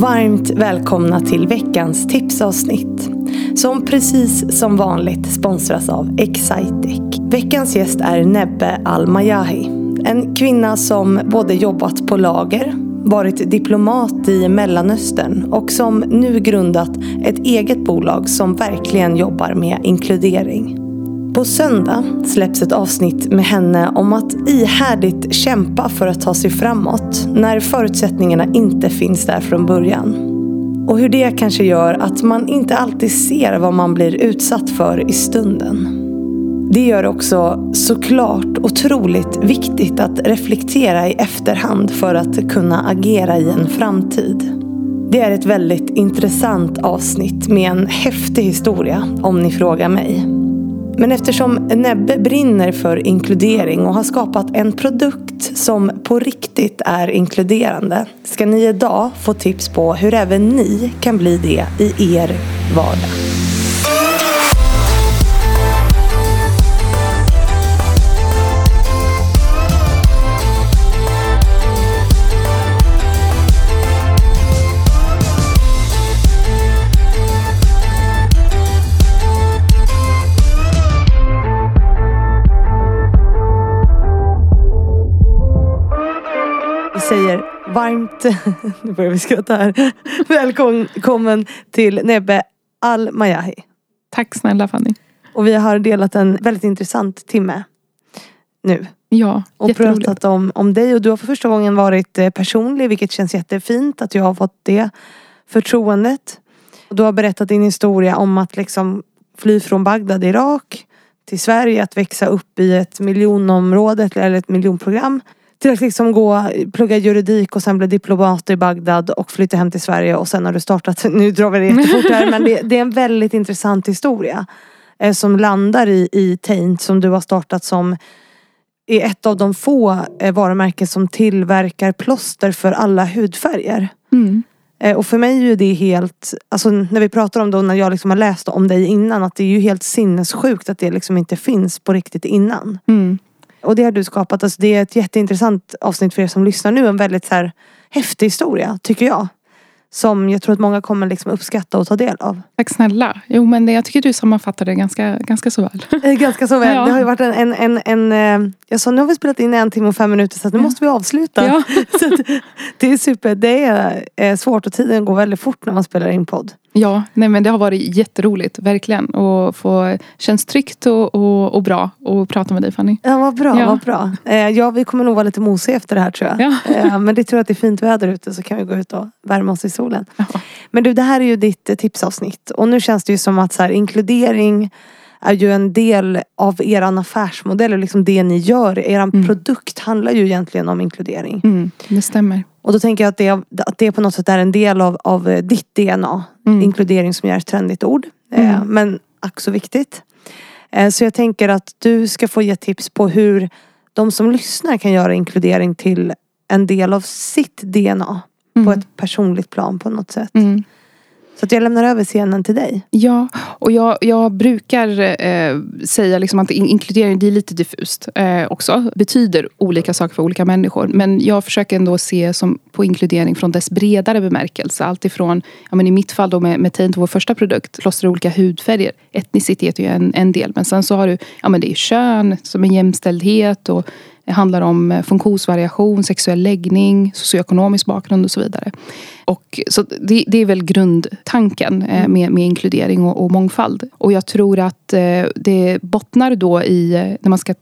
Varmt välkomna till veckans tipsavsnitt. Som precis som vanligt sponsras av Excitec. Veckans gäst är Nebbe Almayahi, En kvinna som både jobbat på lager, varit diplomat i Mellanöstern och som nu grundat ett eget bolag som verkligen jobbar med inkludering. På söndag släpps ett avsnitt med henne om att ihärdigt kämpa för att ta sig framåt när förutsättningarna inte finns där från början. Och hur det kanske gör att man inte alltid ser vad man blir utsatt för i stunden. Det gör också såklart otroligt viktigt att reflektera i efterhand för att kunna agera i en framtid. Det är ett väldigt intressant avsnitt med en häftig historia om ni frågar mig. Men eftersom Nebbe brinner för inkludering och har skapat en produkt som på riktigt är inkluderande ska ni idag få tips på hur även ni kan bli det i er vardag. Säger varmt, nu börjar vi skratta här, välkommen till Nebbe Al-Mayahi. Tack snälla Fanny. Och vi har delat en väldigt intressant timme nu. Ja, Och pratat om, om dig och du har för första gången varit eh, personlig vilket känns jättefint att jag har fått det förtroendet. Du har berättat din historia om att liksom fly från Bagdad, Irak till Sverige, att växa upp i ett miljonområde eller ett miljonprogram. Till att liksom gå, plugga juridik och sen bli diplomat i Bagdad och flytta hem till Sverige och sen har du startat, nu drar vi det jättefort här men det, det är en väldigt intressant historia. Eh, som landar i, i Taint som du har startat som är ett av de få eh, varumärken som tillverkar plåster för alla hudfärger. Mm. Eh, och för mig är ju det helt, alltså när vi pratar om det och när jag liksom har läst om dig innan, att det är ju helt sinnessjukt att det liksom inte finns på riktigt innan. Mm. Och det har du skapat, alltså det är ett jätteintressant avsnitt för er som lyssnar nu, en väldigt så här häftig historia, tycker jag. Som jag tror att många kommer liksom uppskatta och ta del av. Tack snälla. Jo men det, jag tycker du sammanfattar det ganska, ganska så väl. Eh, Ganska så väl. Ja. Det har ju varit en, en, en, en eh, jag sa nu har vi spelat in en timme och fem minuter så nu måste vi avsluta. Ja. Så att, det är super, det är eh, svårt och tiden går väldigt fort när man spelar in podd. Ja, nej men det har varit jätteroligt, verkligen. Och få, känns tryggt och, och, och bra att prata med dig Fanny. Ja vad bra, Ja. vad bra. Eh, ja vi kommer nog vara lite mosiga efter det här tror jag. Ja. Eh, men det tror jag att det är fint väder ute så kan vi gå ut och värma oss i solen. Ja. Men du det här är ju ditt eh, tipsavsnitt och nu känns det ju som att så här, inkludering är ju en del av eran affärsmodell och liksom det ni gör. Eran Mm. produkt handlar ju egentligen om inkludering. Mm, det stämmer. Och då tänker jag att det, att det på något sätt är en del av, av eh, ditt DNA. Mm. Inkludering som är ett trendigt ord. Eh, Mm. men ack så viktigt. Eh, så jag tänker att du ska få ge tips på hur de som lyssnar kan göra inkludering till en del av sitt DNA. På Mm. ett personligt plan på något sätt. Så att jag lämnar över scenen till dig. Ja, och jag, jag brukar eh, säga liksom att inkludering det är lite diffust eh, också. Betyder olika saker för olika människor. Men jag försöker ändå se som på inkludering från dess bredare bemärkelse. Alltifrån, ja, men i mitt fall då med, med Taint, vår första produkt, plåster olika hudfärger. Etnicitet är ju en, en del. Men sen så har du, ja men det är kön som är jämställdhet och det handlar om eh, funktionsvariation, sexuell läggning, socioekonomisk bakgrund och så vidare. Och, så det, det är väl grundtanken eh, med, med inkludering och, och mångfald. Och jag tror att eh, det bottnar då i, eh, när man ska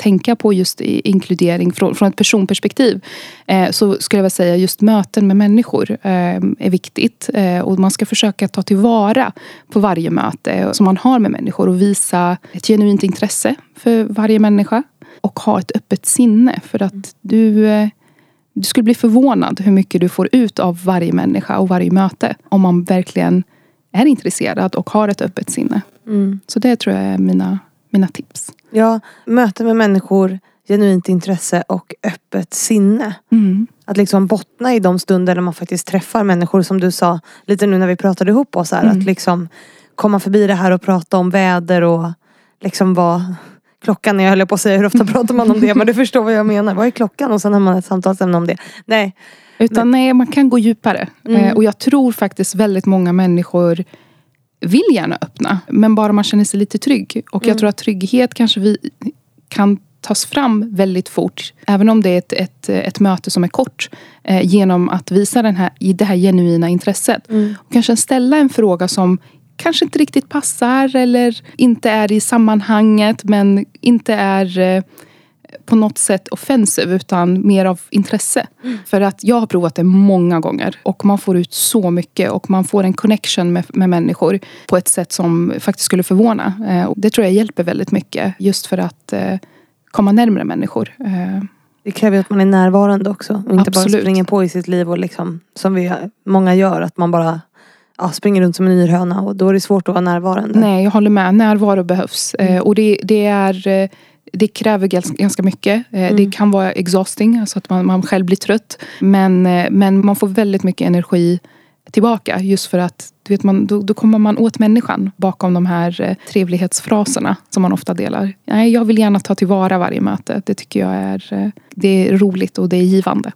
tänka på just inkludering från, från ett personperspektiv eh, så skulle jag vilja säga just möten med människor eh, är viktigt. Eh, och man ska försöka ta tillvara på varje möte som man har med människor och visa ett genuint intresse för varje människa. Och ha ett öppet sinne för att du du skulle bli förvånad hur mycket du får ut av varje människa och varje möte. Om man verkligen är intresserad och har ett öppet sinne. Så det tror jag är mina, mina tips. Ja, möte med människor, genuint intresse och öppet sinne. Mm. Att liksom bottna i de stunder när man faktiskt träffar människor som du sa lite nu när vi pratade ihop oss här. Mm. Att liksom komma förbi det här och prata om väder och liksom vara klockan är, jag höll på att säga hur ofta pratar man om det men du förstår vad jag menar. Vad är klockan? Och sen har man ett samtalsämne om det. Nej. Utan nej, man kan gå djupare. Eh, och jag tror faktiskt väldigt många människor vill gärna öppna. Men bara man känner sig lite trygg. Och jag tror att trygghet kanske vi kan tas fram väldigt fort. Även om det är ett, ett, ett möte som är kort. Eh, genom att visa den här, det här genuina intresset. Och kanske ställa en fråga som kanske inte riktigt passar. Eller inte är i sammanhanget. Men inte är eh, på något sätt offensiv utan mer av intresse. För att jag har provat det många gånger och man får ut så mycket och man får en connection med, med människor på ett sätt som faktiskt skulle förvåna. Eh, och det tror jag hjälper väldigt mycket just för att eh, komma närmare människor. Eh, Det kräver att man är närvarande också. Och inte bara Absolut. springer på i sitt liv och liksom, som vi många gör, att man bara ja, springer runt som en yrhöna och då är det svårt att vara närvarande. Nej, jag håller med. Närvaro behövs. Eh, och det, det är eh, det kräver gans- ganska mycket. Eh, Det kan vara exhausting, alltså att man, man själv blir trött. Men, eh, men man får väldigt mycket energi tillbaka. Just för att du vet, man, då, då kommer man åt människan bakom de här eh, trevlighetsfraserna som man ofta delar. Nej, jag vill gärna ta tillvara varje möte. Det tycker jag är, det är roligt och det är givande.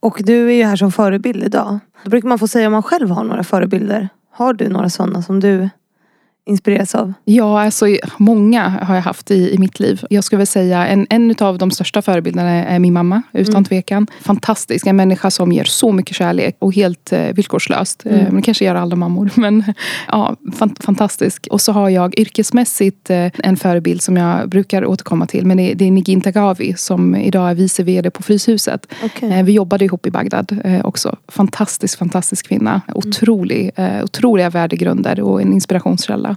Och du är ju här som förebild idag. Då brukar man få säga om man själv har några förebilder. Har du några sådana som du inspireras av? Ja, alltså många har jag haft i, i mitt liv. Jag skulle väl säga en, en av de största förebilderna är min mamma, utan tvekan. Fantastisk, en människa som ger så mycket kärlek och helt eh, villkorslöst. Eh, men det kanske gör alla mammor. Men ja, fan, fantastisk. Och så har jag yrkesmässigt eh, en förebild som jag brukar återkomma till. Men det, det är Negin Tagavi som idag är vice vd på Fryshuset. Okej. Eh, Vi jobbade ihop i Bagdad eh, också. Fantastisk, fantastisk kvinna. Otrolig, eh, otroliga värdegrunder och en inspirationskälla.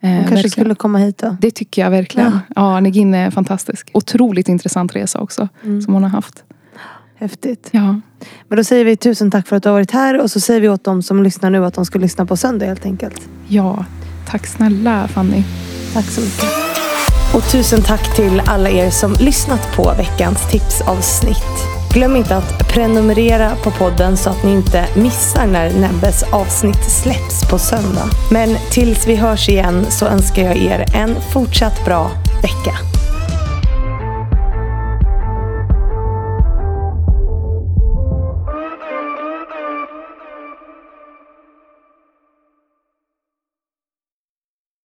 Eh, Hon kanske verkligen. skulle komma hit då. Det tycker jag verkligen. Ja, Negin är fantastisk. Otroligt intressant resa också. Som hon har haft. Häftigt. Ja. Men då säger vi tusen tack för att du har varit här och så säger vi åt dem som lyssnar nu att de ska lyssna på söndag helt enkelt. ja, tack snälla Fanny. Tack så mycket. Och tusen tack till alla er som lyssnat på veckans tipsavsnitt. Glöm inte att prenumerera på podden så att ni inte missar när Nebbes avsnitt släpps på söndag. Men tills vi hörs igen så önskar jag er en fortsatt bra vecka.